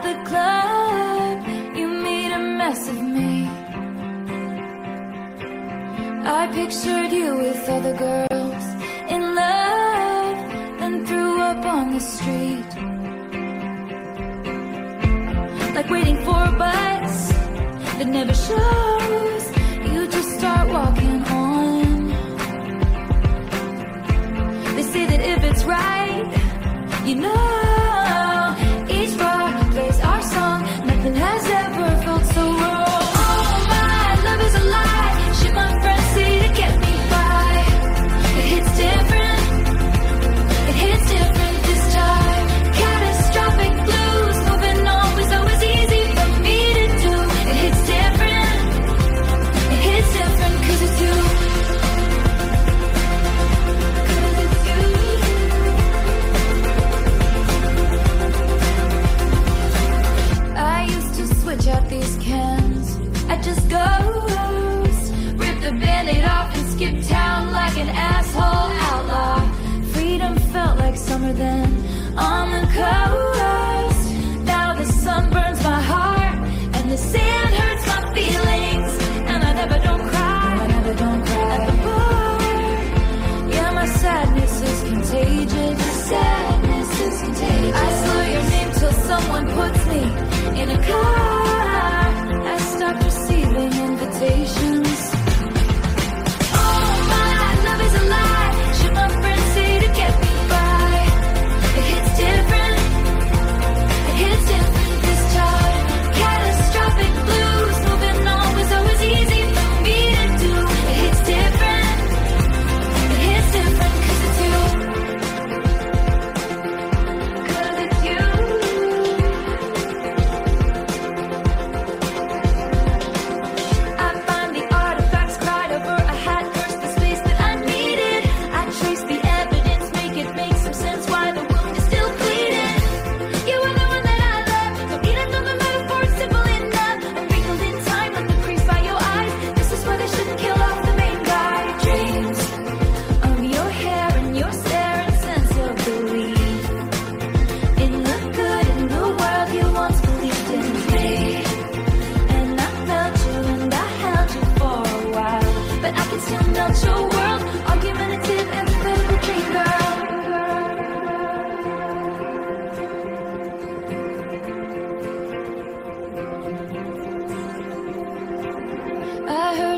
at the club, you made a mess of me. I pictured you with other girls in love, then threw up on the street. Like waiting for a bus that never shows. than on the cover.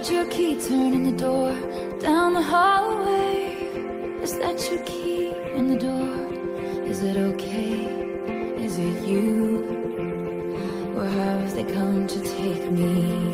heard your key turning the door down the hallway. Is that your key in the door? Is it okay? Is it you? Or have they come to take me?